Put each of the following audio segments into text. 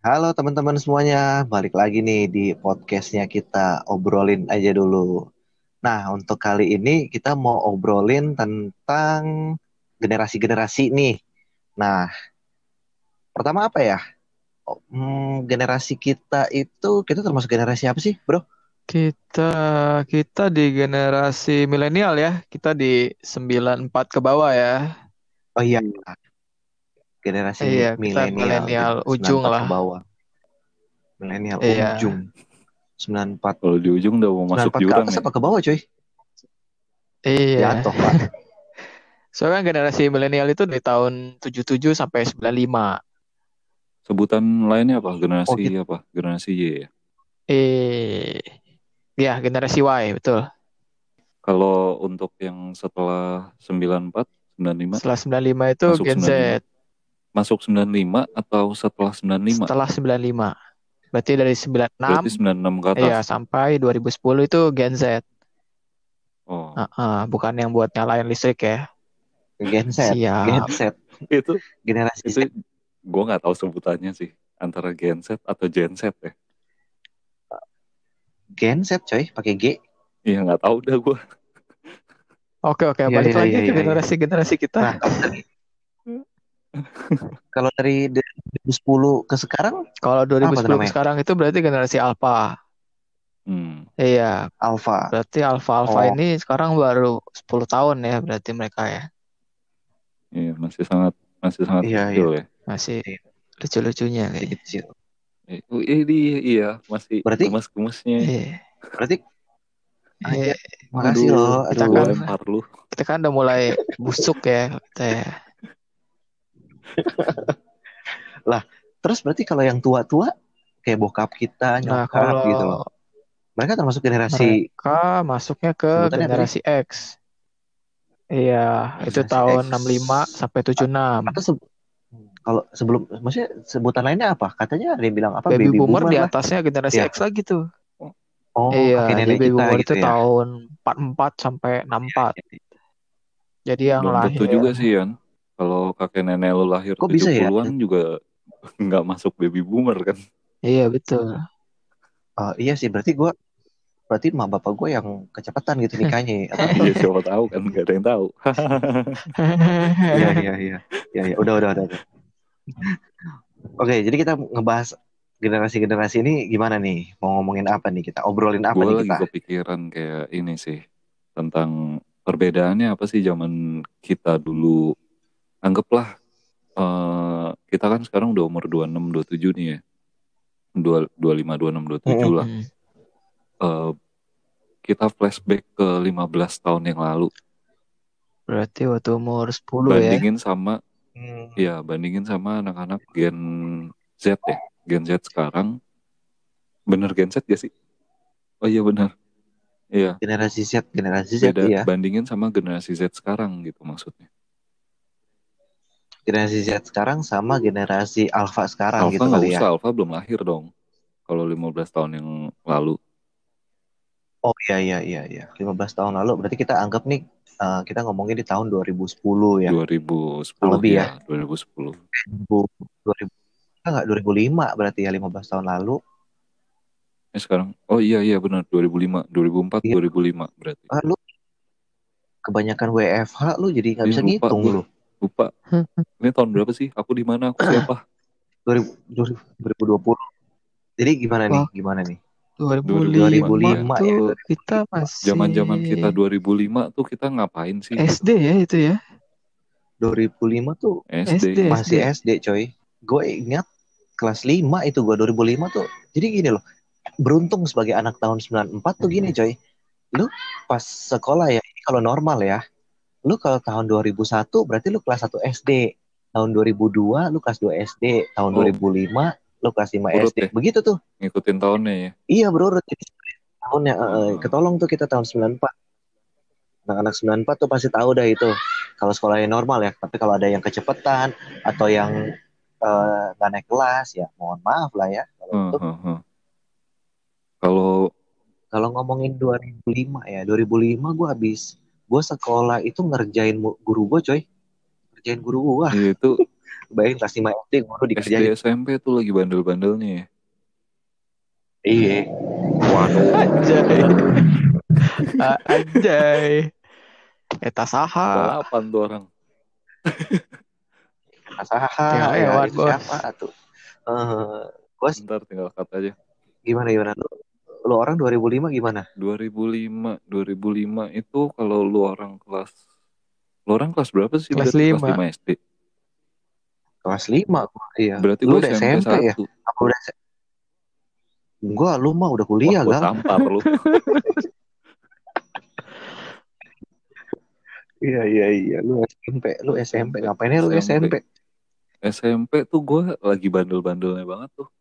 Halo teman-teman semuanya, balik lagi nih di podcastnya kita obrolin aja dulu. Nah, untuk kali ini kita mau obrolin tentang generasi-generasi nih. Nah, pertama apa ya? Oh, hmm, generasi kita itu, kita termasuk generasi apa sih, bro? Kita kita di generasi milenial ya. Kita di 94 ke bawah ya. Oh iya, generasi Iya, kita milenial, ujung 94 lah. ke bawah. Milenial Iya. ujung. 94. Kalau di ujung udah mau masuk 94 ke jurang atas nih. apa ke bawah, cuy? Iya. Jatuh, Pak. Soalnya kan generasi milenial itu dari tahun 77 sampai 95. Sebutan lainnya apa? Generasi Oh, gitu. apa? Generasi Y ya. Eh, ya generasi Y betul. Kalau untuk yang setelah 94, 95 Setelah 95 itu Masuk Gen Z. 95. masuk 95 atau setelah 95? Setelah 95. Berarti dari 96 Berarti 96 ke atas. iya sampai 2010 itu Gen Z. Oh, Heeh, bukan yang buat nyalain listrik ya. Gen Z. Siap. Gen Z. itu Generasi itu Z. gue nggak tahu sebutannya sih antara Gen Z atau Gen Z ya. Gen Z, coy. Pakai G. Iya nggak tahu dah gue. Oke oke Iya, balik iya, lagi iya, ke iya, iya. generasi-generasi kita. Nah, kalau dari 2010 ke sekarang, Kalau 2010 ke sekarang itu berarti generasi alpha. Hmm. Iya, Alpha. berarti alpha-alpha Oh. ini sekarang baru 10 tahun ya berarti mereka ya. Iya masih sangat masih sangat Iya, kecil ya. Masih lucu-lucunya Masih kayaknya. kecil. Ini iya masih Berarti- gemes-gemesnya. Iya. Berarti, Iya, makasih loh. kita kan- lempar lu. kita kan udah mulai busuk ya kita ya. Terus berarti kalau yang tua-tua, kayak bokap kita, Nah, nyokap kalau gitu loh. Mereka termasuk generasi mereka masuknya ke generasi X. Iya, itu tahun X. 65 sampai 76. atau se- kalau sebelum maksudnya sebutan lainnya apa? Katanya ada yang bilang apa? Baby, boomer, di lah. atasnya generasi Iya. X lagi tuh. Oh, iya, jadi baby kita boomer gitu itu ya. tahun 44 sampai 64. Jadi yang Belum lahir tentu juga sih Yan. Kalau kakek nenek lu lahir Kok bisa ya? 70-an juga nggak masuk baby boomer kan. Iya betul. Oh, iya sih, berarti gua berarti mak bapak gue yang kecepatan gitu nikahnya. Apa? Iya siapa tahu kan nggak ada yang tahu. Iya iya iya. Iya iya. Udah udah udah. udah. Oke, jadi kita ngebahas generasi-generasi ini gimana nih? Mau ngomongin apa nih kita? Obrolin apa Gue nih lagi kita? kepikiran kayak ini sih tentang perbedaannya apa sih zaman kita dulu. Anggaplah eh, kita kan sekarang udah umur 26 27 nih ya. 2 25 26 27 lah. Hmm. Eh, kita flashback ke 15 tahun yang lalu. Berarti waktu umur 10 ya. Bandingin sama Hmm. ya bandingin sama anak-anak Gen Z ya. Gen Z sekarang bener Gen Z gak sih? Oh iya bener. Iya. Generasi Z, generasi Z beda ya. bandingin sama generasi Z sekarang gitu maksudnya. Generasi Z sekarang sama generasi Alpha sekarang Alpha gitu kali usah, ya. Alpha belum lahir dong. Kalau 15 tahun yang lalu. Oh iya iya iya iya. 15 tahun lalu berarti kita anggap nih eh, kita ngomongin di tahun 2010 ya. 2010 Kurang lebih ya. 2010. 2000 enggak 2005 berarti ya 15 tahun lalu. Eh sekarang oh iya iya benar 2005, 2004, Iya. 2005 berarti. Ah, lu kebanyakan WFH lu jadi nggak Iya, bisa lupa ngitung lu. Lupa. Ini tahun berapa sih? Aku di mana? Aku siapa? 2000 2020. Jadi gimana nih? Wah. Gimana nih? 2005, 2005 tuh ya. kita masih Zaman-zaman kita 2005 tuh kita ngapain sih? SD ya itu ya. 2005 tuh SD. SD. masih SD coy. Gue ingat kelas 5 itu gue 2005 tuh. Jadi gini loh. Beruntung sebagai anak tahun 94 tuh gini coy. Lu pas sekolah ya, ini kalau normal ya. Lu kalau tahun 2001 berarti lu kelas 1 SD. Tahun 2002 lu kelas 2 SD. Tahun Oh. 2005 lu kelas 5 Urut SD. ya? Begitu tuh. Ngikutin tahunnya ya. Iya berurut. Jadi tahunnya eh, Hmm. ketolong tuh kita tahun 94. Anak-anak 94 tuh pasti tahu dah itu. Kalau sekolahnya normal ya. Tapi kalau ada yang kecepatan atau yang eh, nggak naik kelas ya mohon maaf lah ya. Kalau Heeh, itu heeh. Kalau kalau ngomongin 2005 ya 2005 gue habis gue sekolah itu ngerjain guru gue coy kerjain guru gua. Iya, itu Bayangin kelas 5 SD guru SD dikerjain. SMP tuh lagi bandel-bandelnya ya. Iya. Waduh. Anjay. Anjay. Eta saha. Balapan tuh orang. Asaha Tinggal ya, itu Bos. siapa tuh? Eh, bos Ntar tinggal cut aja. gimana gimana lu? Lu orang 2005 gimana? 2005, 2005 itu kalau lu orang kelas lu orang kelas berapa sih? Kelas Berarti lima. Kelas 5 SD. Kelas 5 gua. Iya. Berarti lu udah SMP, SMP ya? 1. Apa udah Gua lu mah udah kuliah, Wah, gua Gal. tampar lu. Iya iya iya, lu SMP, lu SMP. Ngapain ya lu SMP? SMP? SMP tuh gue lagi bandel-bandelnya banget tuh.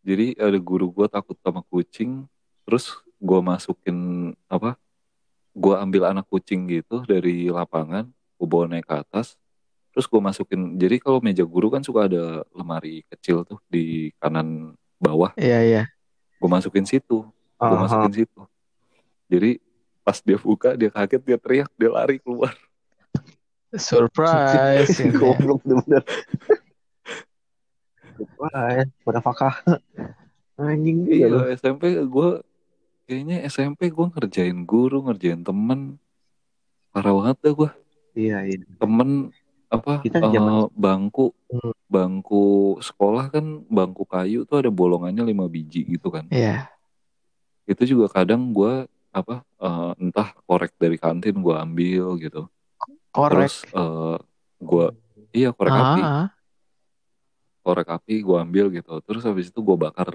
Jadi ada guru gue takut sama kucing, terus gue masukin apa? Gue ambil anak kucing gitu dari lapangan, gue bawa naik ke atas, terus gue masukin. Jadi kalau meja guru kan suka ada lemari kecil tuh di kanan bawah, Iya, iya. gue masukin situ, gue Aha. masukin situ. Jadi pas dia buka dia kaget dia teriak dia lari keluar. Surprise. ini. Goblok bener. Wah, pada fakah. Anjing Iya iya lu. SMP gue kayaknya SMP gue ngerjain guru ngerjain temen parah banget dah gue Iya iya. temen apa Kita eh, zaman- bangku Hmm. bangku sekolah kan bangku kayu tuh ada bolongannya lima biji gitu kan Iya. itu juga kadang gue apa eh, entah korek dari kantin gue ambil gitu Korek. terus eh, gue iya korek api Ah, korek api gue ambil gitu terus habis itu gue bakar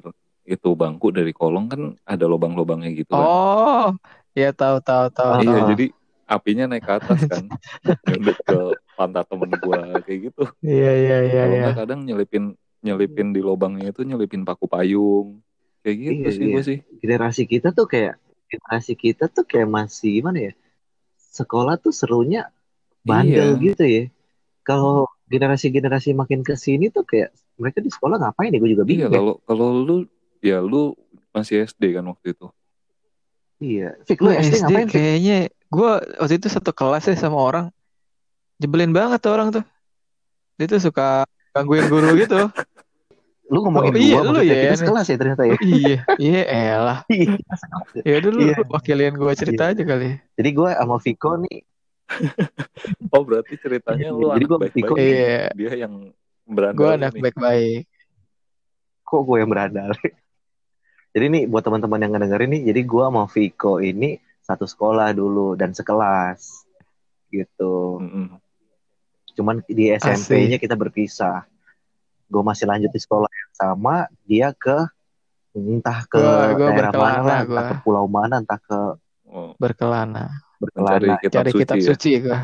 itu bangku dari kolong kan ada lubang-lubangnya gitu kan Oh, ya tahu tahu tahu. Ah, Iya, jadi apinya naik ke atas kan, nyundut ke pantat temen gua kayak gitu. Iya iya iya iya. nggak kadang nyelipin nyelipin di lubangnya itu nyelipin paku payung, kayak gitu Iya, sih iya. gua sih. Generasi kita tuh kayak generasi kita tuh kayak masih gimana ya? Sekolah tuh serunya bandel Iya. gitu ya. Kalau generasi-generasi makin ke sini tuh kayak mereka di sekolah ngapain ya? Gue juga Iya, bingung. ya. kalau kalau lu ya lu masih SD kan waktu itu. Iya. Fik, lu Gue SD SD ngapain? Kayaknya gue waktu itu satu kelas ya sama orang jebelin banget tuh orang tuh. Dia tuh suka gangguin guru gitu. Lu ngomongin Oh, iya, gua, lu ya, kita nih. sekelas ya ternyata ya. iya, iya elah. Iya. Ya dulu Iya. wakilin gue cerita Iya. aja kali. Jadi gue sama Viko nih, Oh, berarti ceritanya lu Jadi anak gua baik-baik. Iya. Dia yang berandal Gue anak baik-baik. kok gue yang berandal? jadi nih buat teman-teman yang ngedengerin nih, jadi gue sama Viko ini satu sekolah dulu dan sekelas gitu. Mm-mm. Cuman di SMP-nya kita berpisah. Gue masih lanjut di sekolah yang sama, dia ke entah ke Gua- gua daerah mana berkelana, lah, entah gua. ke pulau mana, entah ke Oh, Berkelana. Mencari berkelana. kitab Cari suci kitab ya. suci gue.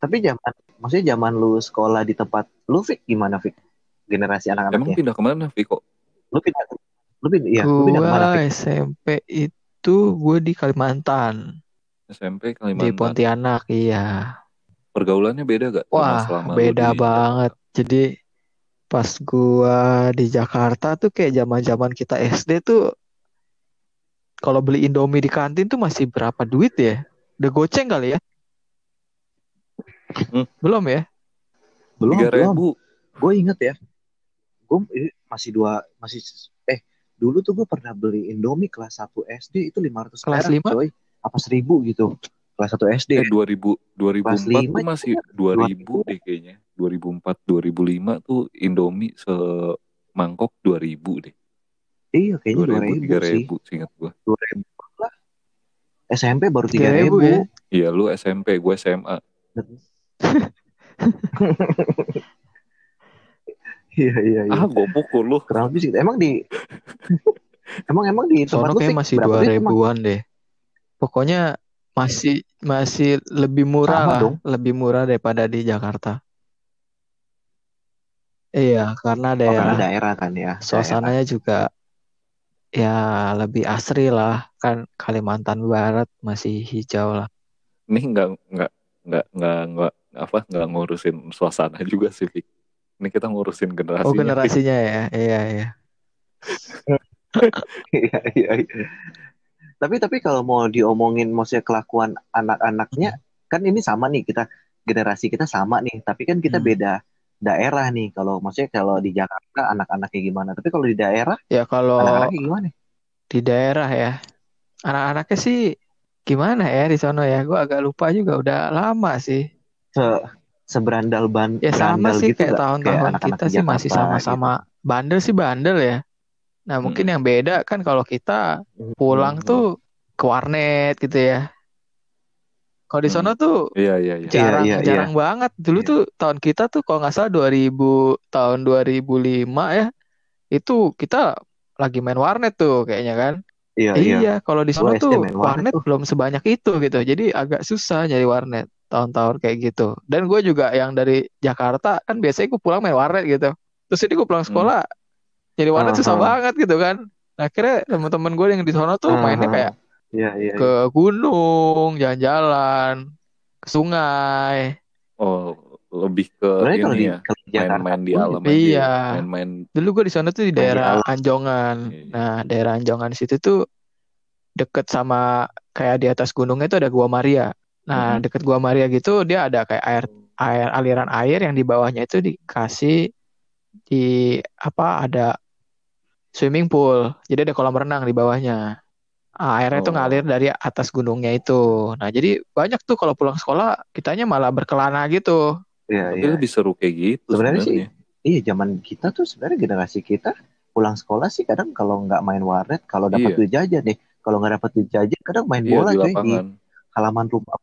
Tapi zaman, maksudnya zaman lu sekolah di tempat lu, Fik, gimana, Fik? Generasi Emang anak-anaknya. pindah ke mana, Viko? Lu pindah, lu pindah, iya, lu pindah ke mana, Fik? SMP itu gue di Kalimantan, SMP di Kalimantan. Pontianak, iya. Pergaulannya beda gak? sama Wah, beda di- banget. Jadi pas gua di Jakarta tuh kayak zaman-zaman kita SD tuh kalau beli Indomie di kantin tuh masih berapa duit ya? Udah goceng kali ya? Hmm. Belum ya? Belum, Tiga belum. ribu. gue inget ya gue masih dua masih eh dulu tuh gue pernah beli Indomie kelas 1 SD itu 500 Kelas perak lima? coy apa 1000 gitu kelas 1 SD Eh 2000 2004 lima tuh masih juga 2000 deh kayaknya. 2004 2005 tuh Indomie semangkok 2000 deh. iya kayaknya 2000 2000, sih 3000 seingat gua. 2000 lah SMP baru 3000 3000 ya? Iya lu SMP, gue SMA. iya iya iya Ah gue pukul lu. kurang lebih sih emang di emang emang di tempat kayak Fik, masih dua ribuan deh. Pokoknya masih masih lebih murah Sama lah, dong. lebih murah daripada di Jakarta. Iya, karena Oh, karena daerah daerah kan ya daerah. suasananya juga ya lebih asri lah. Kan Kalimantan Barat masih hijau lah. Ini nggak nggak nggak nggak nggak apa nggak ngurusin suasana juga sih. Fik. Ini kita ngurusin generasinya. Oh, generasinya ya. Iya, iya. Iya, iya, iya. Tapi tapi kalau mau diomongin maksudnya kelakuan anak-anaknya kan ini sama nih kita generasi kita sama nih, tapi kan kita Hmm. beda daerah nih. Kalau maksudnya kalau di Jakarta anak-anaknya gimana, tapi kalau di daerah Ya kalau anak-anaknya gimana? di daerah ya, anak-anaknya sih gimana ya di sono ya? Gue agak lupa juga, udah lama sih. Se seberandal ban Ya sama sih gitu kayak tahun-tahun kita sih masih sama-sama bandel sih bandel ya. Nah mungkin Mm-mm. yang beda kan kalau kita gitu. pulang Hmm. tuh ke warnet gitu ya. Kalau di sono tuh Iya iya iya. jarang iya, iya. jarang banget. Dulu Iya. tuh tahun kita tuh kalau nggak salah 2000 tahun 2005 ya itu kita lagi main warnet tuh kayaknya kan. Iya, iya. Iya, kalau di sono SD tuh warnet warnet tuh. belum sebanyak itu gitu. Jadi agak susah nyari warnet tahun-tahun kayak gitu. Dan gue juga yang dari Jakarta kan biasanya gue pulang main warnet gitu. Terus ini gue pulang sekolah nyari warnet susah Aha. banget gitu kan. Nah, akhirnya teman-teman gue yang di sono tuh mainnya Aha. kayak Iya, iya. ke gunung, jalan-jalan, ke sungai. Oh, lebih ke Sebenarnya ini di ya. di Main-main di alam aja. Iya. ya. Main-main Dulu gue di sana tuh di di daerah alam. Anjongan. Iya, iya. Nah, daerah Anjongan situ tuh deket sama kayak di atas gunungnya itu ada Gua Maria. Nah, Mhm. deket Gua Maria gitu dia ada kayak air air aliran air yang di bawahnya itu dikasih di apa ada swimming pool. Jadi ada kolam renang di bawahnya. Ah, airnya itu Oh. ngalir dari atas gunungnya itu. Nah, jadi banyak tuh kalau pulang sekolah kitanya malah berkelana gitu. Iya, Tapi iya. lebih seru kayak gitu Sebenarnya sih, sebenarnya. iya zaman kita tuh sebenarnya generasi kita pulang sekolah sih kadang kalau nggak main warnet, kalau dapat Iya. duit jajan nih, kalau nggak dapat duit jajan kadang main Iya bola di coy di lapangan. halaman rumah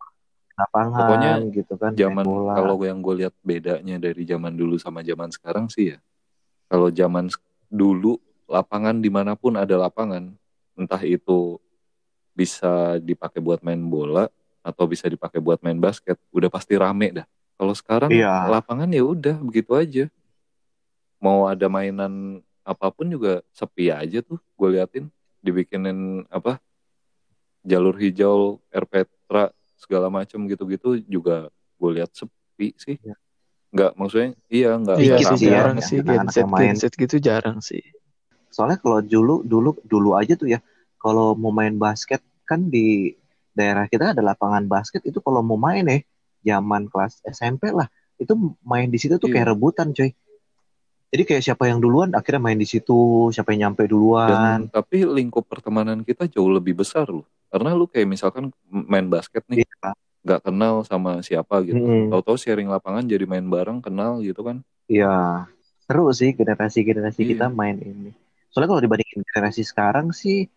lapangan Pokoknya gitu kan Zaman kalau yang gue lihat bedanya dari zaman dulu sama zaman sekarang sih ya. Kalau zaman dulu lapangan di mana pun ada lapangan, entah itu bisa dipakai buat main bola atau bisa dipakai buat main basket, udah pasti rame dah. Kalau sekarang Iya. lapangan ya udah begitu aja. Mau ada mainan apa pun juga sepi aja tuh. Gue liatin dibikinin apa jalur hijau, air petra segala macam gitu-gitu juga gue lihat sepi sih. Iya. Nggak maksudnya iya nggak Iya nggak sih sih ya, jarang yang sih genset genset gitu jarang sih. Soalnya kalau dulu dulu dulu aja tuh ya, kalau mau main basket kan di daerah kita ada lapangan basket itu kalau mau main ya zaman kelas SMP lah itu main di situ tuh Iya. kayak rebutan coy. Jadi kayak siapa yang duluan akhirnya main di situ, siapa yang nyampe Dan duluan. tapi lingkup pertemanan kita jauh lebih besar loh. Karena lu kayak misalkan main basket nih, Iya. nggak kenal sama siapa gitu. Mm-mm. Tahu-tahu sharing lapangan jadi main bareng kenal gitu kan. Iya, seru sih generasi-generasi Iya. kita main ini. Soalnya kalau dibandingin generasi sekarang sih,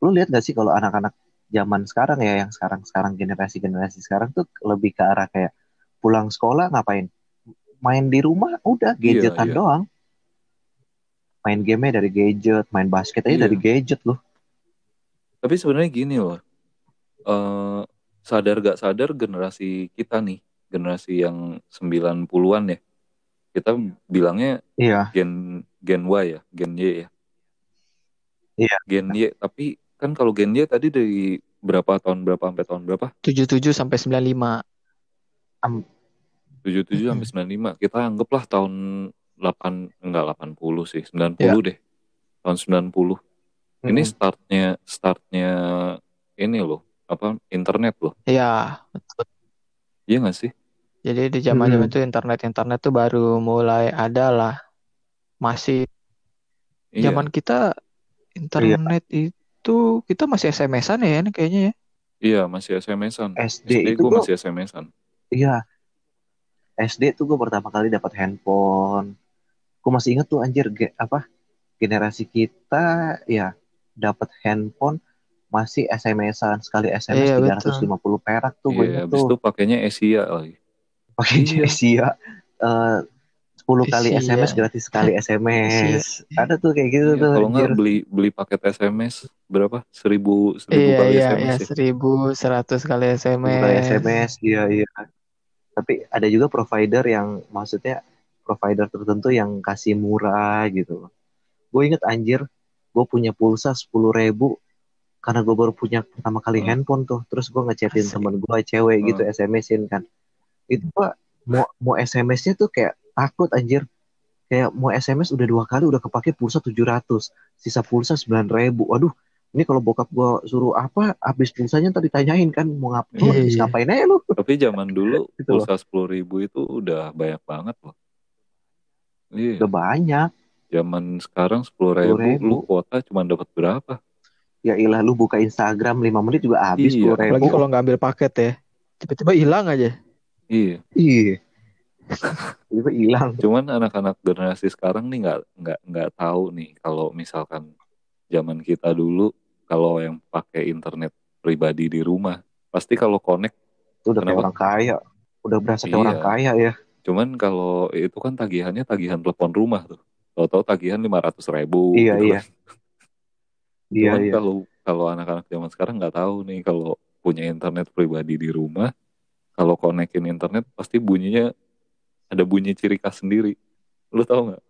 lu lihat gak sih kalau anak-anak zaman sekarang ya, yang sekarang-sekarang generasi-generasi sekarang tuh lebih ke arah kayak pulang sekolah ngapain? Main di rumah udah Iya, gadgetan iya. doang. Main game dari gadget, main basket aja Iya. dari gadget loh. Tapi sebenarnya gini loh, eh sadar gak sadar generasi kita nih, generasi yang 90-an ya, kita bilangnya Iya, gen gen Y ya, gen Y ya. Iya. Gen Y, tapi kan kalau gen Y tadi dari berapa tahun berapa sampai tahun berapa? 77 sampai 95. 77 sampai 95. Kita anggaplah tahun 8 enggak 80 sih, 90 Ya. deh. Tahun 90. Ini Mm-mm. startnya startnya ini loh, apa internet loh. Iya, betul. Iya gak sih? Jadi di zaman-zaman Mm-mm. itu internet-internet tuh baru mulai ada lah. Masih Iya. zaman kita internet itu kita masih SMS-an ya kayaknya ya. Iya, masih SMS-an. SD SD itu gue gua masih SMS-an. Iya. SD tuh gue pertama kali dapat handphone. Gue masih inget tuh anjir ge- apa generasi kita ya dapat handphone masih SMS-an sekali SMS Iya, 350 perak tuh gue Iya, inget habis tuh itu pakainya Asia lagi. pakai Iya. Asia eh 10 kali Asia. SMS gratis sekali SMS. Ada tuh kayak gitu Iya, tuh kalau nggak beli beli paket SMS berapa? Seribu seribu Iya, kali iya, SMS iya, ya. 1100 kali Seribu SMS. kali SMS, iya iya. Tapi ada juga provider yang maksudnya provider tertentu yang kasih murah gitu. Gue inget anjir, gue punya pulsa sepuluh ribu karena gue baru punya pertama kali Hmm. handphone tuh. Terus gue ngechatin temen gue cewek gitu Hmm. SMS-in kan. Itu gue mau mau SMS-nya tuh kayak takut anjir. Kayak mau SMS udah dua kali udah kepake pulsa 700 sisa pulsa sembilan ribu. Waduh, Ini kalau bokap gua suruh apa, habis pulsanya tadi ditanyain kan mau Iya, habis iya. ngapain aja lu? Tapi zaman dulu Gitu pulsa sepuluh ribu itu udah banyak banget loh. Iya. Udah banyak. Zaman sekarang sepuluh ribu, 10.000. lu kuota cuma dapat berapa? Ya ilah lu buka Instagram 5 menit juga habis Iya. 10 ribu. Apalagi kalau nggak ambil paket ya. Tiba-tiba hilang aja. Iya. Iya. Tiba hilang. Cuman anak-anak generasi sekarang nih nggak nggak nggak tahu nih kalau misalkan zaman kita dulu kalau yang pakai internet pribadi di rumah pasti kalau connect. Itu udah kayak orang kaya. Udah berasa kayak Iya. orang kaya ya. Cuman kalau itu kan tagihannya tagihan telepon rumah tuh. Tahu-tahu tagihan lima ratus ribu. Iya, gitu iya. kan. Iya Cuman iya. kalau kalau anak-anak zaman sekarang nggak tahu nih kalau punya internet pribadi di rumah, kalau konekin internet pasti bunyinya ada bunyi ciri khas sendiri. Lu tahu nggak?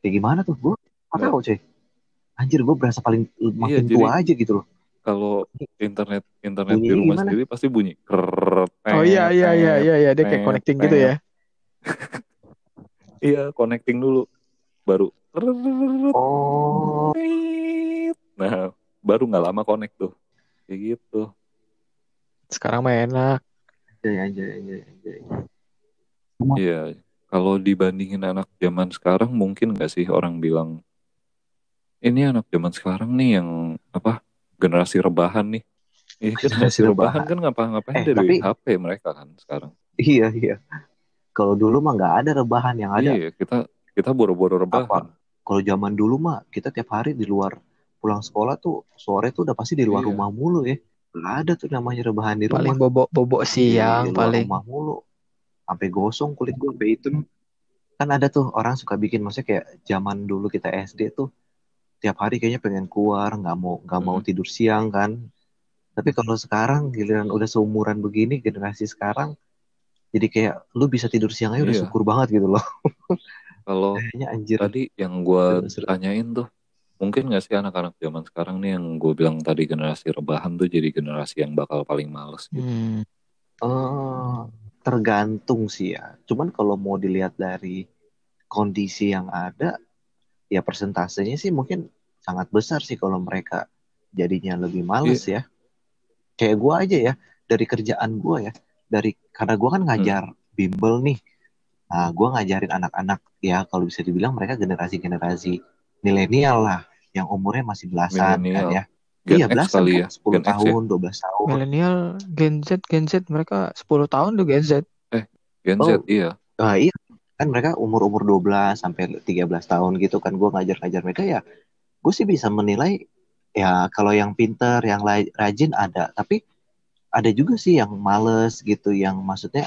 Kayak gimana tuh? Gue nggak Nggak. tahu cuy. Anjir gue berasa paling makin Iya, jadi- tua aja gitu loh. Kalau internet internet di Bunyinya rumah gimana? sendiri pasti bunyi krrrt, Oh iya iya iya iya iya dia kayak connecting gitu ya. Iya, connecting dulu. Baru Oh. Nah, baru nggak lama connect tuh. Kayak gitu. Sekarang mah enak. Anjay anjay anjay anjay. Iya, kalau dibandingin anak zaman sekarang mungkin nggak sih orang bilang ini anak zaman sekarang nih yang apa generasi rebahan nih. Iya, Generasi generasi rebahan rebahan. kan ngapa-ngapain Eh, dari tapi- HP mereka kan sekarang. Iya iya. Kalau dulu mah nggak ada rebahan yang ada. Iya, kita kita boro-boro rebahan. Kalau zaman dulu mah kita tiap hari di luar pulang sekolah tuh sore tuh udah pasti di luar Iya. rumah mulu ya. Nggak ada tuh namanya rebahan di Paling rumah. bobok-bobok Iya, siang di luar paling. rumah mulu. Sampai gosong kulit gue sampai itu. Kan ada tuh orang suka bikin maksudnya kayak zaman dulu kita SD tuh tiap hari kayaknya pengen keluar, nggak mau nggak mau Hmm. tidur siang kan. Tapi kalau sekarang giliran udah seumuran begini generasi sekarang jadi kayak lu bisa tidur siang aja udah Iya. syukur banget gitu loh. Kalau anjir. tadi yang gue tanyain tuh, mungkin nggak sih anak-anak zaman sekarang nih yang gue bilang tadi generasi rebahan tuh jadi generasi yang bakal paling males gitu. Hmm. Eh, tergantung sih ya. Cuman kalau mau dilihat dari kondisi yang ada, ya persentasenya sih mungkin sangat besar sih kalau mereka jadinya lebih males ya. Kayak gua aja ya, dari kerjaan gua ya, dari karena gua kan ngajar bimbel nih. Nah, gua ngajarin anak-anak ya kalau bisa dibilang mereka generasi-generasi milenial lah, yang umurnya masih belasan kan Milenial. ya. Gen iya, X belasan kali kan, ya, 10 Gen X ya. tahun, 12 tahun. Milenial, Gen Z, Gen Z mereka 10 tahun tuh Gen Z. Gen Oh. Z iya. Ah, iya kan mereka umur-umur 12 sampai 13 tahun gitu kan gue ngajar-ngajar mereka ya gue sih bisa menilai ya kalau yang pinter yang rajin ada tapi ada juga sih yang males gitu yang maksudnya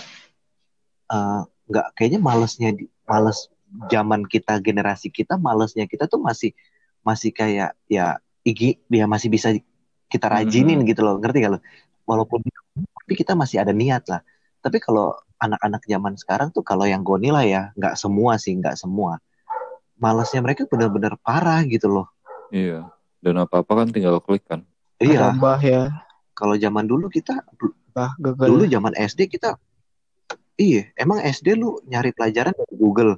eh, nggak kayaknya malesnya di- males zaman kita generasi kita malesnya kita tuh masih masih kayak ya igi dia masih bisa kita rajinin gitu loh. Ngerti gak lo? Walaupun tapi kita masih ada niat lah. Tapi kalau anak-anak zaman sekarang tuh kalau yang gue nilai ya nggak semua sih nggak semua. Malesnya mereka benar-benar parah gitu loh. Iya. Dan apa-apa kan tinggal klik kan. iya. Mbah ya, kalau zaman dulu kita Mbah Google. dulu zaman SD kita iya emang SD lu nyari pelajaran dari Google.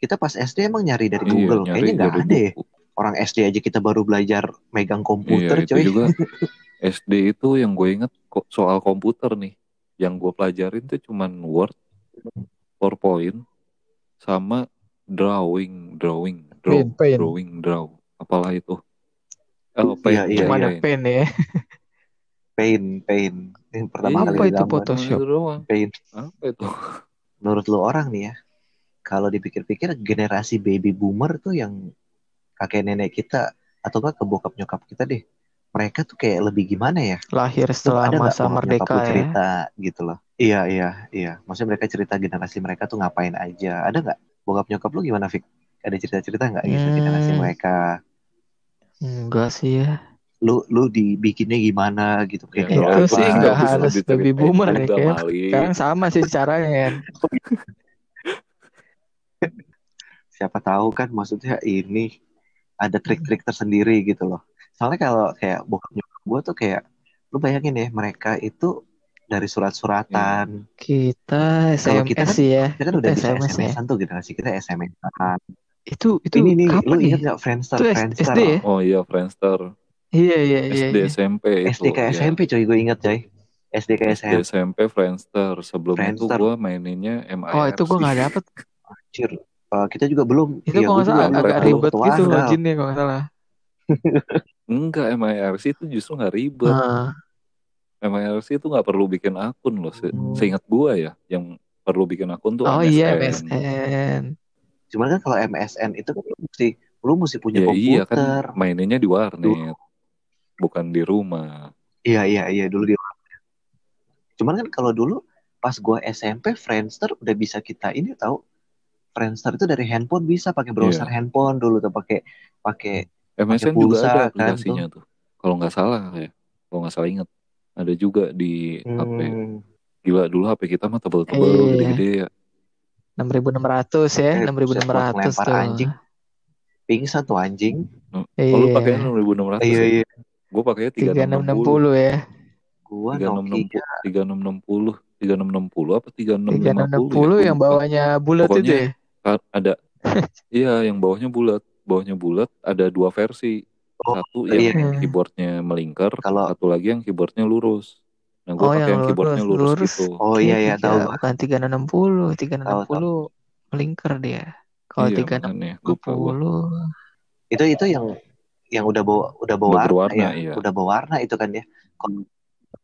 Kita pas SD emang nyari dari Google. Iya, kayaknya nggak ada ya. buku. Orang SD aja kita baru belajar megang komputer Iya, itu coy juga SD itu yang gue inget kok soal komputer nih. Yang gue pelajarin tuh cuman Word, PowerPoint, sama drawing, drawing, draw, Paint, paint. drawing, draw. Apalah itu. Oh, Iya, iya, Cuma ada paint. pen ya. paint paint yang pertama Iya. kali Apa itu. Photoshop? Paint Apa itu? menurut lu orang nih ya kalau dipikir-pikir generasi baby boomer tuh yang kakek nenek kita atau enggak ke bokap nyokap kita deh. Mereka tuh kayak lebih gimana ya? Lahir setelah ada masa merdeka ya. cerita gitu loh? Iya iya iya. Maksudnya mereka cerita generasi mereka tuh ngapain aja. Ada nggak? Bokap nyokap lu gimana Fik? Ada cerita-cerita nggak gitu Hmm. generasi mereka? Enggak sih ya. lu lu dibikinnya gimana gitu? Kayak Ya, Itu kayak sih apa, nggak harus baby boomer nih, juga, kayak. Sekarang sama sih caranya siapa tahu kan maksudnya ini ada trik-trik tersendiri gitu loh. Soalnya kalau kayak bokap nyokap gue tuh kayak lu bayangin ya mereka itu dari surat-suratan. Kita Kalau kita SMS kan- sih ya. Kita kan udah Kita bisa SMS ya. SMS-an tuh generasi kita SMS-an. Itu itu Ini nih, lu nih? inget gak Friendster? Itu Friendster. SD ya? Oh iya, Friendster. Iya iya iya. SD iya. SMP itu. SD ke ya. SMP coy gue inget coy. SD ke SD SMP. SMP Friendster. Sebelum itu Friendster. gue maininnya MIRC. Oh itu gue nggak dapet. Anjir. Eh, kita juga belum. Itu Iya, kalau salah agak Belum ribet gitu login kalau nggak salah. Enggak, MIRC itu justru nggak ribet. Ah, MIRC itu nggak perlu bikin akun loh. Se seingat gue ya, yang perlu bikin akun tuh oh MSN. iya MSN. Cuman kan kalau MSN itu kan lu mesti lu mesti punya Ya iya komputer. kan maininnya di warnet, bukan di rumah. Iya iya iya dulu di Cuman kan kalau dulu pas gua SMP Friendster udah bisa kita ini tahu Friendster itu dari handphone bisa pakai browser Iya. handphone dulu tuh pakai pakai MSN pulsa, juga ada kan, aplikasinya tuh. Kalau nggak salah ya, kalau nggak salah inget. Ada juga di HP. hmm, Gila dulu HP kita mah tebel-tebel, Iya. gede-gede ya. 6600 ya, Eh, 6600 buset, tuh. anjing. pingsan tuh anjing. Oh, lu Iya. pakainya 6600 Iya ya? iya. Gue pakainya 3660. 3660 ya. Gua Nokia 3660, 3660 apa 3650? 3660 ya? yang Gua bawahnya bulat itu ya. Ka- ada iya yang bawahnya bulat bawahnya bulat ada dua versi Oh, satu iya. yang keyboardnya melingkar Kalau- satu lagi yang keyboardnya lurus nah gue Oh, pakai yang yang keyboardnya lurus, lurus, lurus. gitu Oh iya iya Tiga- tahu. Bukan 360, 360 melingkar dia. Kalau iya 360 makanya lupa gue Itu itu yang yang udah bawa udah bawa Udah warna berwarna, ya. iya. Udah bawa warna itu kan ya. Kalau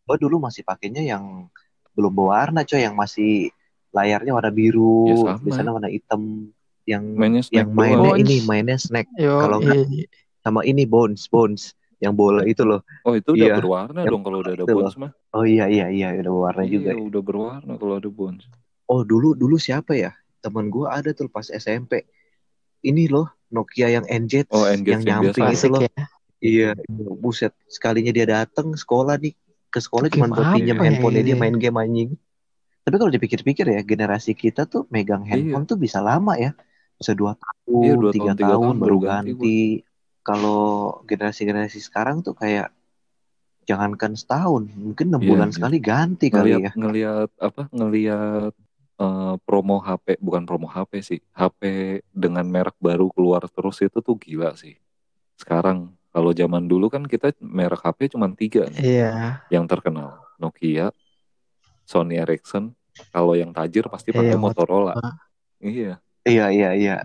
gua dulu masih pakainya yang belum berwarna coy yang masih layarnya warna biru, Ya, sama. tulisannya warna hitam yang mainnya yang mainnya. Bones. ini mainnya snack Kalau iya, nggak- iya. sama ini bones bones yang bola itu loh. oh itu udah Iya. berwarna Yang dong kalau udah ada bones mah Oh iya iya iya udah berwarna juga. iya udah berwarna kalau ada bones Oh dulu dulu siapa ya? Teman gua ada tuh pas SMP. Ini loh Nokia yang NZ Oh, yang yang nyamping itu loh. ya. Iya, buset. Sekalinya dia datang sekolah nih ke sekolah cuma buat pinjam ya handphonenya dia main game anjing. Tapi kalau dipikir-pikir ya, generasi kita tuh megang handphone tuh bisa lama ya. Bisa dua tahun, Iya, dua tiga tahun, tiga tahun, tahun baru ganti ganti. Kalau generasi-generasi sekarang tuh kayak jangankan setahun, mungkin enam Iya, bulan iya. sekali ganti kali ngelihat ya. ngelihat apa ngelihat eh, promo HP bukan promo HP sih HP dengan merek baru keluar terus itu tuh gila sih sekarang kalau zaman dulu kan kita merek HP cuma tiga nih Iya. yang terkenal Nokia Sony Ericsson kalau yang tajir pasti Iya, pakai Motorola. Motorola iya Iya, iya, iya.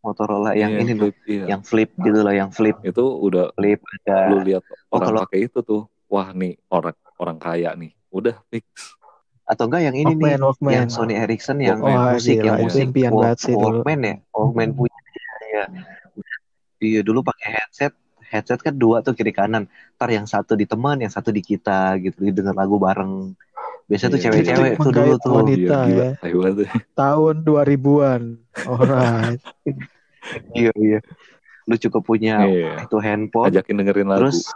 Motorola yang Iya, ini loh, flip, iya. yang flip gitu loh, yang flip, itu udah flip ada. lu lihat Oh, orang kalau- pakai itu tuh wah nih orang orang kaya nih udah fix Atau enggak yang ini nih, Walkman, Walkman. yang Sony Ericsson yang Walkman. musik, yang gila, musik impian Walk- banget sih dulu. Walkman ya, Walkman punya ya. Iya dulu pakai headset, headset kan dua tuh kiri kanan. Ntar yang satu di teman, yang satu di kita gitu, denger lagu bareng. Biasanya tuh Iya, cewek-cewek iya. tuh dulu tuh. wanita. iya, gila ya. Tai banget. Tahun 2000-an. Alright. Iya iya. Lu cukup punya Iya. itu handphone, ajakin dengerin lagu terus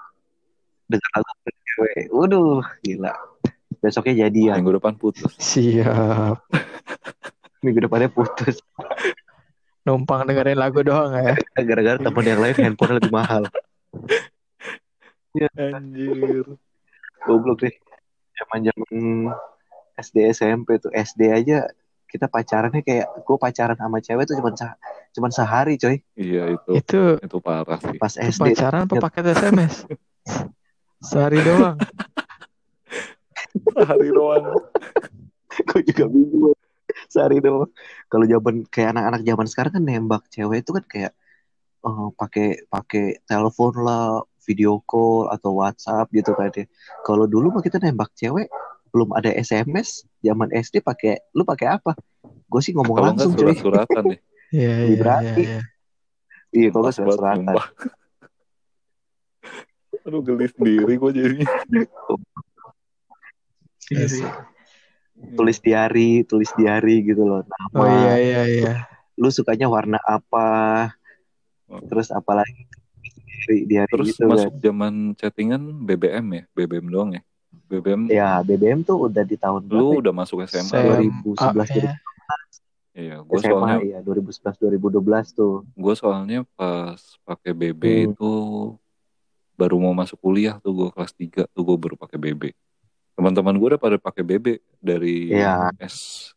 denger lagu cewek. Waduh, gila. Besoknya jadian, minggu depan putus Siap. minggu depannya putus. Numpang dengerin lagu doang ya. Gara-gara teman yang lain handphone lebih mahal. Anjir. Goblok deh. Zaman-zaman SD SMP tuh SD aja kita pacarannya kayak gue pacaran sama cewek tuh cuman se- cuman sehari coy Iya itu Itu itu parah sih. pas itu SD pacaran apa paket SMS? Sehari doang. Sehari doang. gue juga bingung sehari doang kalau zaman kayak anak-anak zaman sekarang kan nembak cewek itu kan kayak eh, pakai pakai telepon lah video call atau WhatsApp gitu kan ya kalau dulu mah kita nembak cewek belum ada SMS zaman SD pakai lu pakai apa gue sih ngomong Kalau langsung coy surat-suratan deh. Iya, iya, berarti. iya. iya kalau nggak surat-suratan sumpah. Aduh geli sendiri gue jadinya. Iya sih. tulis diary tulis diary gitu loh nama Oh iya, iya, iya. lu sukanya warna apa Oh. terus apalagi diary diary Terus gitu kan masuk zaman chattingan BBM ya, BBM doang ya. BBM ya BBM tuh udah di tahun lu ya? udah masuk SMA. SMA, 2011 ya. Iya, gue SMA soalnya iya 2011 2012 tuh gue soalnya pas pakai BB Hmm. itu baru mau masuk kuliah tuh gue kelas 3 tuh gue baru pakai BB. Teman-teman gue udah pada pakai BB dari Iya. S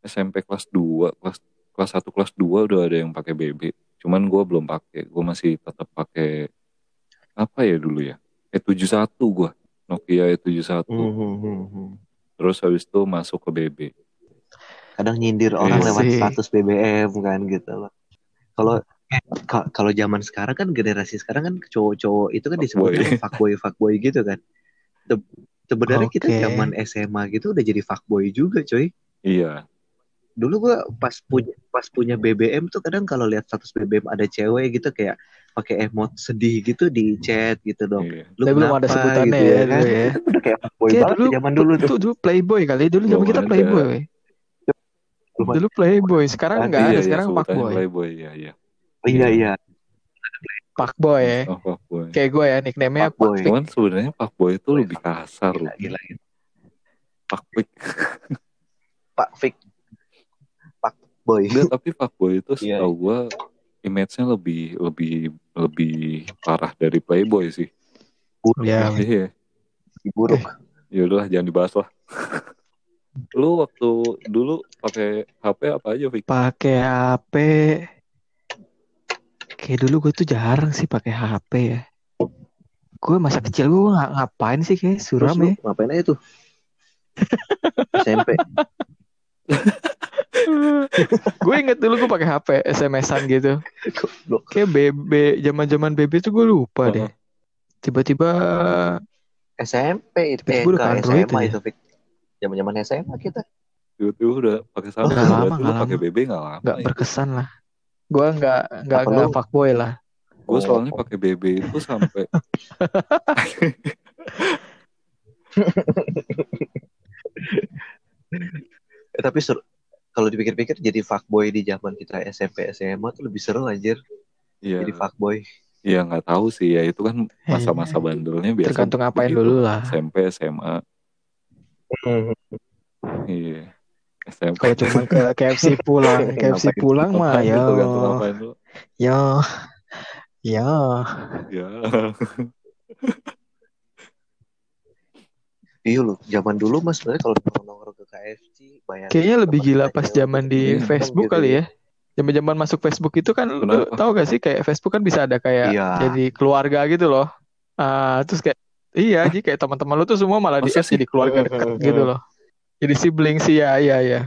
SMP kelas 2, kelas kelas 1 kelas 2 udah ada yang pakai BB. Cuman gue belum pakai, gue masih tetap pakai apa ya dulu ya E71 gua Nokia E71 Hmm, hmm, hmm, hmm. terus habis itu masuk ke BB kadang nyindir orang Iya lewat status BBM kan gitu loh. Kalau eh, ka- kalau zaman sekarang kan generasi sekarang kan cowok-cowok itu kan disebutnya Fuckboy. fuckboy gitu kan. Se- Sebenarnya kita Oke. zaman SMA gitu udah jadi fuckboy juga coy. iya Dulu gua pas punya pas punya BBM tuh kadang kalau lihat status BBM ada cewek gitu kayak pakai emot sedih gitu di chat gitu dong. iya Lu Tapi belum ada sebutannya gitu ya, kan? dulu ya. Udah kayak fuckboy Kayak banget dulu, zaman dulu tuh. dulu Playboy kali. Dulu zaman kita. Playboy. Belum Dulu Playboy. Sekarang Ada. nggak iya, ada. iya, Sekarang sebutannya Fuckboy. Playboy iya iya Iya iya. Fuckboy ya. Oh, fuckboy. Kayak gue ya nickname-nya Fuckboy. Fuckboy. cuman sebenarnya fuckboy itu lebih kasar Gila, loh gila, gila. fuckboy Pak Fik. Pak Boy. Enggak, tapi fuckboy itu Iya. setahu gua image-nya lebih lebih lebih parah dari playboy sih Buruk. Ya, iya buruk. ya udahlah jangan dibahas lah lu waktu dulu pakai HP apa aja Vic? pakai HP. Kayak dulu gue tuh jarang sih pakai HP ya. Gue masa kecil gue nggak ngapain sih kayak Terus suram lu ya. ngapain aja tuh? SMP. Gue inget dulu gue pakai HP SMS-an gitu. Kayak BB zaman-zaman BB tuh gue lupa deh. Tiba-tiba SMP itu eh, udah enggak, Android SMA aja. itu. Zaman-zaman SMA kita. tiba-tiba udah pakai sama Nggak lama, berarti lu nggak pakai lama. BB nggak lama nggak ya. berkesan lah. Gue nggak nggak Apa nggak lu? fuckboy lah. gue Oh. soalnya pakai BB itu sampai Eh, tapi seru. Kalau dipikir-pikir jadi fuckboy di zaman kita SMP SMA tuh lebih seru anjir. Iya, Jadi fuckboy. iya nggak tahu sih ya. Itu kan masa-masa Iya. bandelnya biasa Tergantung ngapain dulu lah. SMP SMA iya. SMP Kalau cuma ke KFC pulang, KFC pulang mah ya, ya, ya. ya Iya loh, zaman dulu mas sebenarnya kalau nongkrong ke KFC bayar. Kayaknya lebih gila pas zaman di Iya, Facebook gitu kali ya. Zaman-zaman masuk Facebook itu kan lu tahu gak sih kayak Facebook kan bisa ada kayak Iya. jadi keluarga gitu loh. Ah, terus kayak iya, jadi kayak teman-teman lu tuh semua malah di jadi keluarga deket gitu loh. Jadi sibling sih ya, iya iya.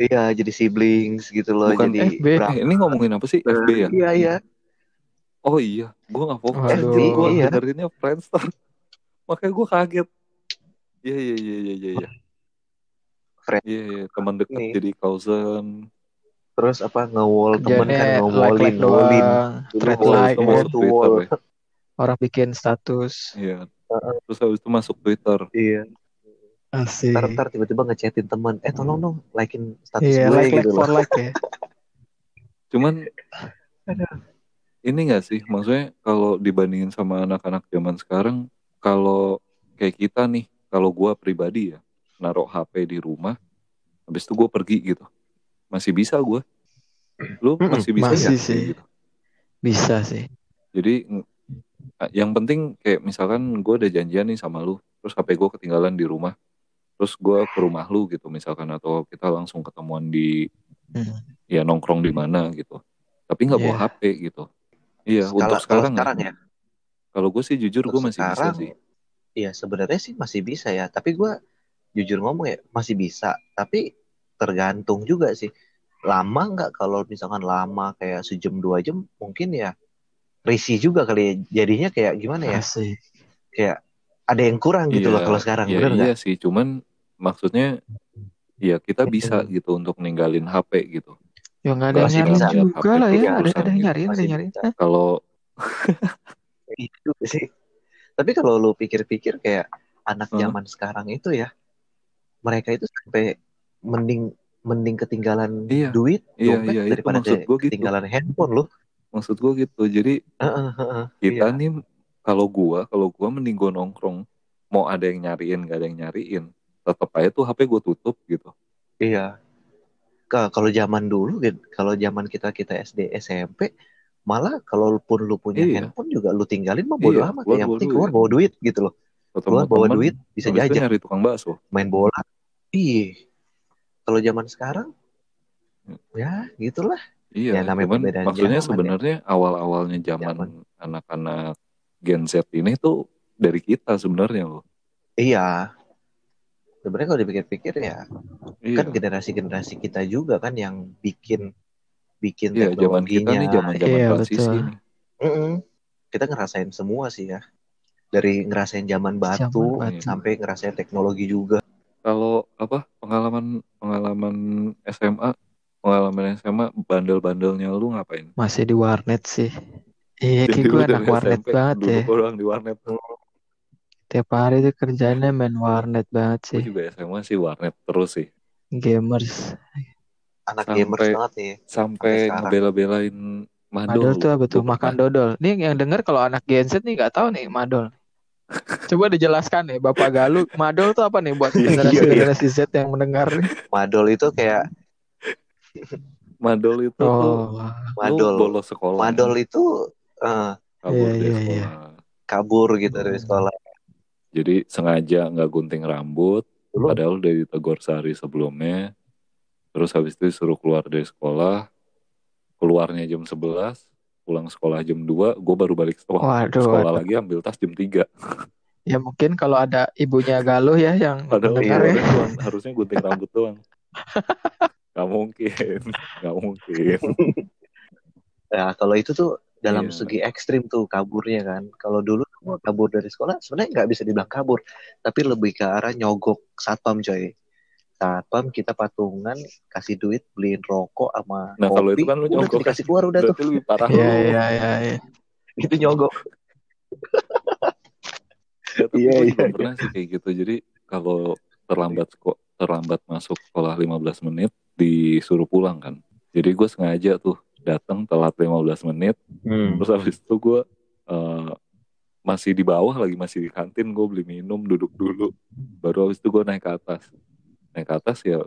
Iya, jadi siblings gitu loh. Bukan jadi FB. Eh, ini ngomongin apa sih FB ya Iya, iya. oh iya gue nggak fokus gue Iya. dengerinnya Friendster makanya gue kaget iya iya iya iya iya iya Friend. iya iya teman dekat Nih. jadi cousin Terus apa nge-wall temen kan nge-wallin, doang, Dulu thread like wall to wall. Orang bikin status. iya terus habis itu masuk Twitter Iya. Asik. Ntar, ntar tiba-tiba ngechatin teman, eh tolong dong likein status Iya, gue like like gitu for loh. like ya. cuman ini gak sih maksudnya kalau dibandingin sama anak-anak zaman sekarang kalau kayak kita nih kalau gua pribadi ya naruh HP di rumah habis itu gue pergi gitu masih bisa gua lu masih bisa masih nggak sih. gitu? Bisa sih. jadi ng- yang penting kayak misalkan gue udah janjian nih sama lu terus HP gue ketinggalan di rumah terus gue ke rumah lu gitu misalkan atau kita langsung ketemuan di Hmm. ya nongkrong di mana gitu tapi nggak bawa Iya. HP gitu iya Skala- untuk kalau sekarang, sekarang ya ya. kalau gue sih jujur gue masih bisa sekarang, sih Iya, sebenarnya sih masih bisa ya. Tapi gue jujur ngomong ya masih bisa. Tapi tergantung juga sih. Lama nggak kalau misalkan lama kayak sejam dua jam mungkin ya risih juga kali ya. Jadinya kayak gimana ya? Asik. Kayak ada yang kurang gitu Iya, loh kalau sekarang. ya bener iya nggak? sih cuman maksudnya ya kita bisa gitu untuk ninggalin HP gitu Ya nggak ada yang nyariin juga lah ya. Iya, Ada, ada yang gitu. nyariin, ada Masih yang nyariin. bisa. Hah? kalau Itu sih. Tapi kalau lu pikir-pikir kayak anak Hah? zaman sekarang itu ya, mereka itu sampai mending mending ketinggalan Iya. duit Iya, dompet iya, itu daripada maksud gua gitu. ketinggalan handphone loh. maksud gue gitu jadi Heeh, heeh. kita Iya. nih kalau gua kalau gua mending gua nongkrong mau ada yang nyariin gak ada yang nyariin tetap aja tuh HP gue tutup gitu Iya. Ka- Kalau zaman dulu, kalau zaman kita kita SD SMP, malah kalaupun lu punya Iya. handphone juga lu tinggalin mah bodo Iya, amat. keluar Yang penting keluar bawa duit gitu loh. ketemu Keluar bawa duit bisa jajan, nyari tukang bakso main bola. Iya. Kalau zaman sekarang, ya gitulah. iya Ya, namanya cuman maksudnya ya. sebenarnya awal-awalnya zaman Zaman. anak-anak Gen Z ini tuh dari kita sebenarnya loh. Iya. Sebenarnya kalau dipikir-pikir ya Iya. kan generasi-generasi kita juga kan yang bikin bikin Iya, zaman kita nih teknologinya. zaman-zaman Iya, transisi betul. nih. Mm-mm. Kita ngerasain semua sih ya. Dari ngerasain zaman batu, Zaman batu. sampai ngerasain teknologi juga. Kalau apa pengalaman pengalaman SMA, pengalaman SMA bandel-bandelnya lu ngapain? Masih di warnet sih. Iya, kayak gue anak warnet SMP banget ya. doang di warnet. Tiap hari tuh kerjanya main warnet banget Gue sih. juga SMA sih warnet terus sih. Gamers. Anak Sampai- gamers banget nih. Sampai Sampai ngebela-belain Madol. Madol tuh apa tuh? Makan dodol. Nih yang denger kalau anak Gen Z nih nggak tahu nih Madol. Coba dijelaskan nih Bapak Galuh. Madol tuh apa nih buat Iya, generasi iya. generasi Z yang mendengar nih? Madol itu kayak Madol itu Oh, madol. bolos sekolah. Madol itu eh, kabur Iya, dari iya, sekolah. iya. kabur gitu dari Hmm. sekolah. Jadi sengaja nggak gunting rambut, Dulu padahal udah ditegur sehari sebelumnya. Terus habis itu suruh keluar dari sekolah. Keluarnya jam 11, pulang sekolah jam 2, gue baru balik sekolah. waduh, sekolah waduh. lagi ambil tas jam 3. Ya mungkin kalau ada ibunya Galuh ya yang Padahal iya, ya. cuma harusnya gunting rambut doang. Gak mungkin, gak mungkin. Ya, kalau itu tuh dalam Iya. segi ekstrim tuh kaburnya kan. Kalau dulu kabur dari sekolah sebenarnya nggak bisa dibilang kabur, tapi lebih ke arah nyogok satpam coy. Satpam kita patungan kasih duit beliin rokok sama Nah, kalau kopi, itu kan lu udah tuh nyogok. dikasih keluar udah tuh. Berarti lebih parah Iya, lu. iya, iya, iya. Itu nyogok. Ya, tapi Iya, iya, iya. pernah sih kayak gitu. Jadi kalau terlambat kok terlambat masuk sekolah 15 menit disuruh pulang kan. Jadi gue sengaja tuh datang telat 15 menit. Hmm. Terus habis itu gue eh, masih di bawah lagi masih di kantin gue beli minum duduk dulu. Baru habis itu gue naik ke atas. Naik ke atas ya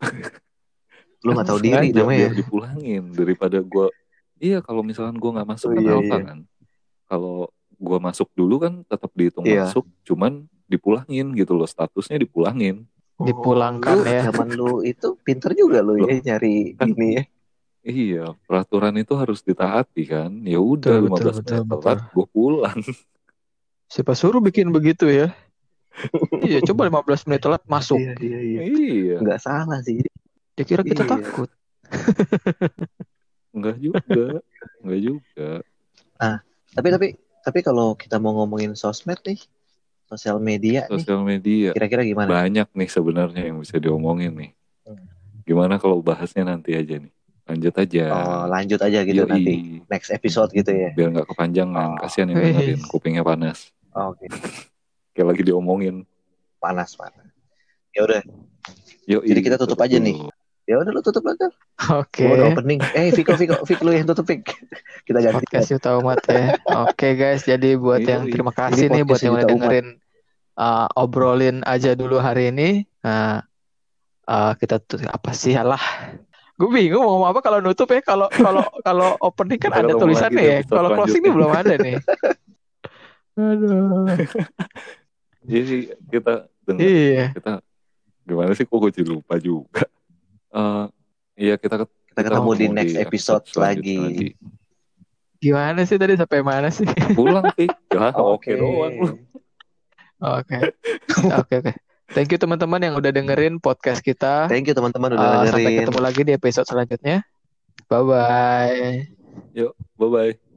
Lu nggak tahu diri namanya. biar dipulangin daripada gue iya kalau misalkan gue nggak masuk Oh, kan iya, apa iya. kan kalau gue masuk dulu kan tetap dihitung Iya. masuk cuman dipulangin gitu loh statusnya dipulangin Dipulangkan Lu ya. Zaman lu itu pinter juga lu ya nyari Kan- ini ya. iya peraturan itu harus ditaati kan ya udah 15 betul, menit telat gue pulang Siapa suruh bikin begitu ya? Iya, coba 15 menit telat masuk. Iya, iya, iya. iya Nggak salah sih. Dia kira kita Iya. takut. enggak juga enggak juga Tapi tapi tapi kalau kita mau ngomongin sosmed nih, sosial media nih, sosial media kira-kira gimana? banyak nih sebenarnya yang bisa diomongin nih Hmm. gimana kalau bahasnya nanti aja nih lanjut aja Oh, lanjut aja gitu Yoi. nanti next episode gitu ya. biar nggak kepanjangan Oh. kasihan yang dengerin kupingnya panas Oke, kayak lagi diomongin panas panas. Ya udah, Yoi, Jadi kita tutup aja nih. ya udah lu tutup aja. Oke. Gua udah opening. Eh, Viko Viko Viko lu yang tutup Vik. Kita ganti. Podcast Yuta Umat ya. Oke guys, jadi buat yang terima kasih Ini nih buat yang udah dengerin uh, obrolin aja dulu hari ini. Nah, uh, kita tuh apa sih alah. Gue bingung mau ngomong apa kalau nutup ya. Kalau kalau kalau opening kan ada tulisannya ya. Kalau closing nih selanjutnya. belum ada nih. Aduh. Jadi kita denger, Iya. kita gimana sih kok gue jadi lupa juga. Eh iya kita Kita ketemu di next episode selanjutnya lagi. Gimana sih tadi sampai mana sih? Pulang sih. Ya, oke doang lu. Oke. Oke oke. Thank you teman-teman yang udah dengerin podcast kita. Thank you teman-teman udah Uh, sampai dengerin. ketemu lagi di episode selanjutnya. Bye bye. Bye bye.